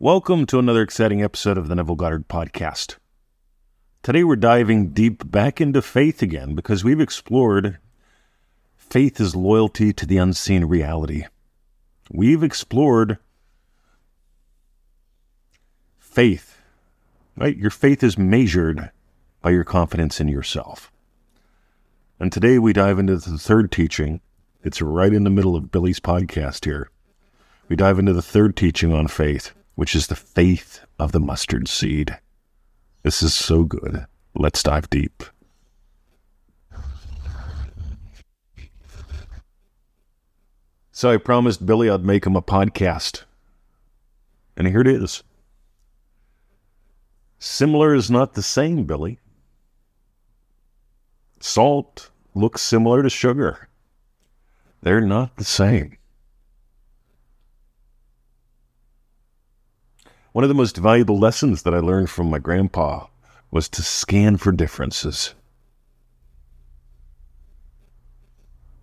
Welcome to another exciting episode of the Neville Goddard Podcast. Today we're diving deep back into faith again because we've explored faith is loyalty to the unseen reality. We've explored faith, right? Your faith is measured by your confidence in yourself. And today we dive into the third teaching. It's right in the middle of Billy's podcast here. We dive into the third teaching on faith, which is the faith of the mustard seed. This is so good. Let's dive deep. So I promised Billy I'd make him a podcast. And here it is. Similar is not the same, Billy. Salt looks similar to sugar. They're not the same. One of the most valuable lessons that I learned from my grandpa was to scan for differences.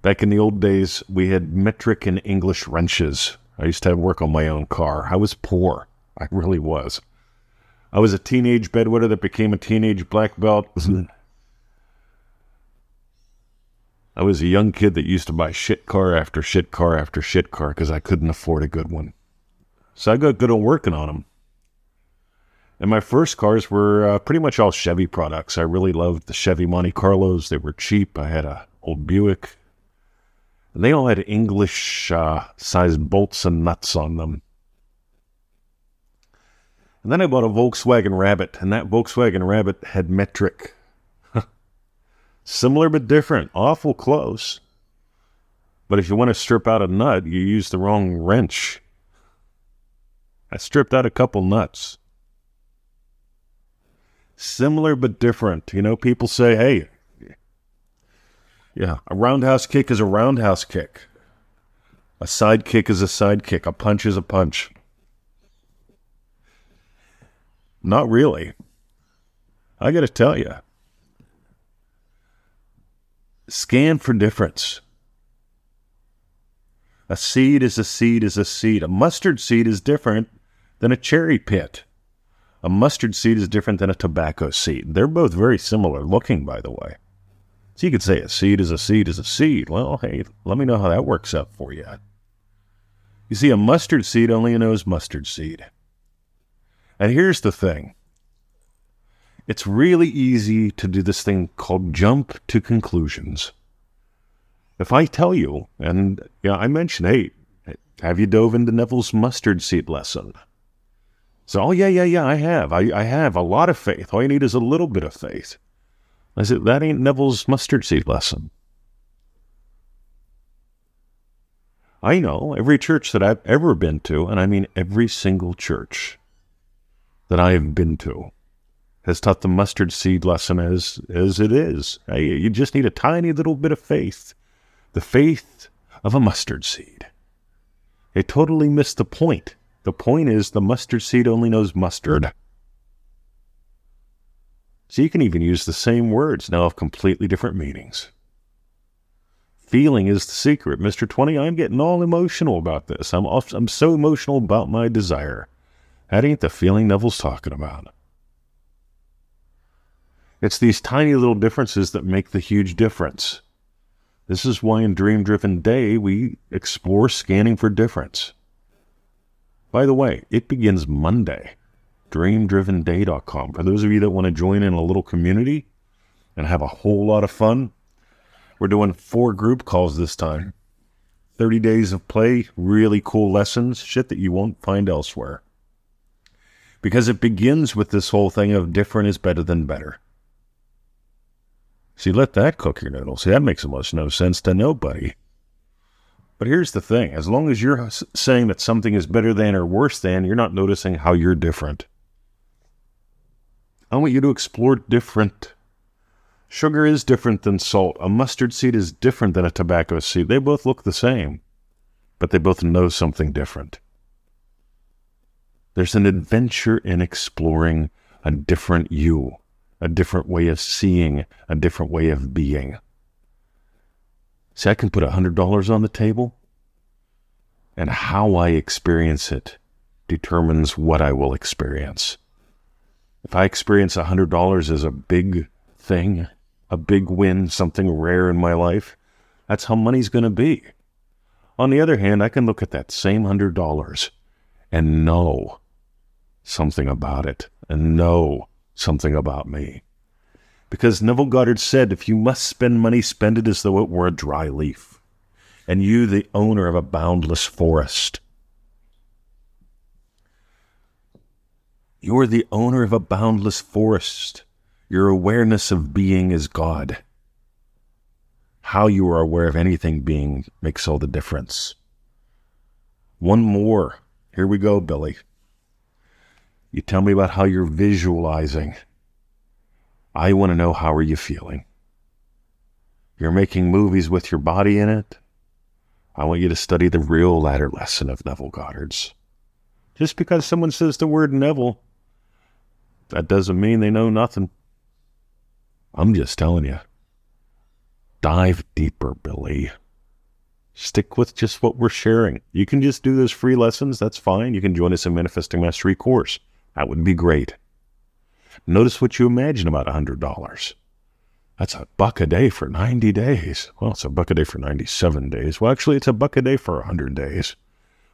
Back in the old days, we had metric and English wrenches. I used to have work on my own car. I was poor. I really was. I was a teenage bedwetter that became a teenage black belt. I was a young kid that used to buy shit car after shit car after shit car because I couldn't afford a good one. So I got good at working on them. And my first cars were uh, pretty much all Chevy products. I really loved the Chevy Monte Carlos. They were cheap. I had a old Buick. And they all had English uh, sized bolts and nuts on them. And then I bought a Volkswagen Rabbit, and that Volkswagen Rabbit had metric. Similar but different, awful close. But if you want to strip out a nut, you use the wrong wrench. I stripped out a couple nuts similar but different. You know, people say, hey, yeah, a roundhouse kick is a roundhouse kick. A side kick is a side kick. A punch is a punch. Not really. I got to tell you. Scan for difference. A seed is a seed is a seed. A mustard seed is different than a cherry pit. A mustard seed is different than a tobacco seed. They're both very similar looking, by the way. So you could say a seed is a seed is a seed. Well, hey, let me know how that works out for you. You see, a mustard seed only knows mustard seed. And here's the thing it's really easy to do this thing called jump to conclusions. If I tell you, and yeah, I mentioned, hey, have you dove into Neville's mustard seed lesson? So, oh, yeah, yeah, yeah, I have. I, I have a lot of faith. All you need is a little bit of faith. I said, that ain't Neville's mustard seed lesson. I know every church that I've ever been to, and I mean every single church that I have been to, has taught the mustard seed lesson as, as it is. You just need a tiny little bit of faith. The faith of a mustard seed. They totally missed the point. The point is, the mustard seed only knows mustard. So you can even use the same words now of completely different meanings. Feeling is the secret. Mr. 20, I'm getting all emotional about this. I'm, off, I'm so emotional about my desire. That ain't the feeling Neville's talking about. It's these tiny little differences that make the huge difference. This is why in Dream Driven Day we explore scanning for difference. By the way, it begins Monday. DreamDrivenDay.com. For those of you that want to join in a little community and have a whole lot of fun, we're doing four group calls this time. 30 days of play, really cool lessons, shit that you won't find elsewhere. Because it begins with this whole thing of different is better than better. See, let that cook your noodles. See, that makes almost no sense to nobody. But here's the thing as long as you're saying that something is better than or worse than, you're not noticing how you're different. I want you to explore different. Sugar is different than salt. A mustard seed is different than a tobacco seed. They both look the same, but they both know something different. There's an adventure in exploring a different you, a different way of seeing, a different way of being. See, I can put $100 on the table, and how I experience it determines what I will experience. If I experience $100 as a big thing, a big win, something rare in my life, that's how money's going to be. On the other hand, I can look at that same $100 and know something about it and know something about me. Because Neville Goddard said, if you must spend money, spend it as though it were a dry leaf, and you the owner of a boundless forest. You are the owner of a boundless forest. Your awareness of being is God. How you are aware of anything being makes all the difference. One more. Here we go, Billy. You tell me about how you're visualizing. I want to know how are you feeling. You're making movies with your body in it. I want you to study the real ladder lesson of Neville Goddard's. Just because someone says the word Neville, that doesn't mean they know nothing. I'm just telling you. Dive deeper, Billy. Stick with just what we're sharing. You can just do those free lessons. That's fine. You can join us in Manifesting Mastery course. That would be great. Notice what you imagine about $100. That's a buck a day for 90 days. Well, it's a buck a day for 97 days. Well, actually, it's a buck a day for 100 days.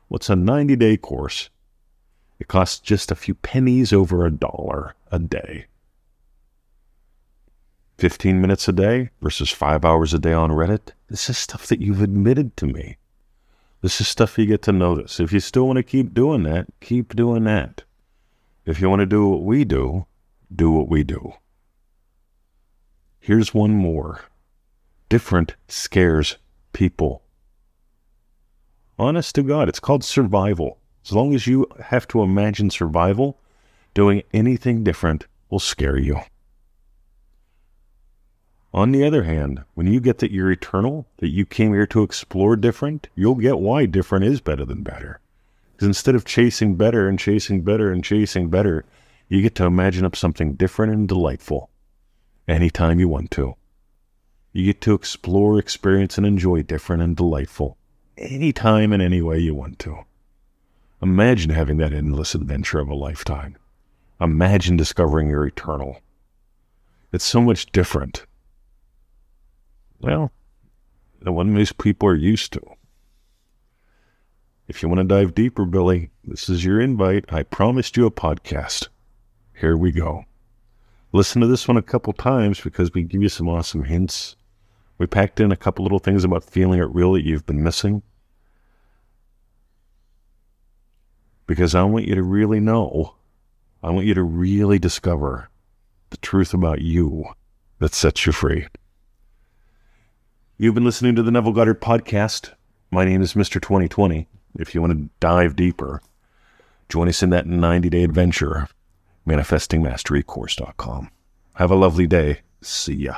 What's well, a 90 day course? It costs just a few pennies over a dollar a day. 15 minutes a day versus five hours a day on Reddit. This is stuff that you've admitted to me. This is stuff you get to notice. If you still want to keep doing that, keep doing that. If you want to do what we do, do what we do. Here's one more different scares people. Honest to God, it's called survival. As long as you have to imagine survival, doing anything different will scare you. On the other hand, when you get that you're eternal, that you came here to explore different, you'll get why different is better than better. Because instead of chasing better and chasing better and chasing better, you get to imagine up something different and delightful anytime you want to. You get to explore, experience, and enjoy different and delightful anytime and any way you want to. Imagine having that endless adventure of a lifetime. Imagine discovering you're eternal. It's so much different. Well, than what most people are used to. If you want to dive deeper, Billy, this is your invite. I promised you a podcast. Here we go. Listen to this one a couple times because we give you some awesome hints. We packed in a couple little things about feeling it real that you've been missing. Because I want you to really know, I want you to really discover the truth about you that sets you free. You've been listening to the Neville Goddard podcast. My name is Mr. 2020. If you want to dive deeper, join us in that 90 day adventure, manifestingmasterycourse.com. Have a lovely day. See ya.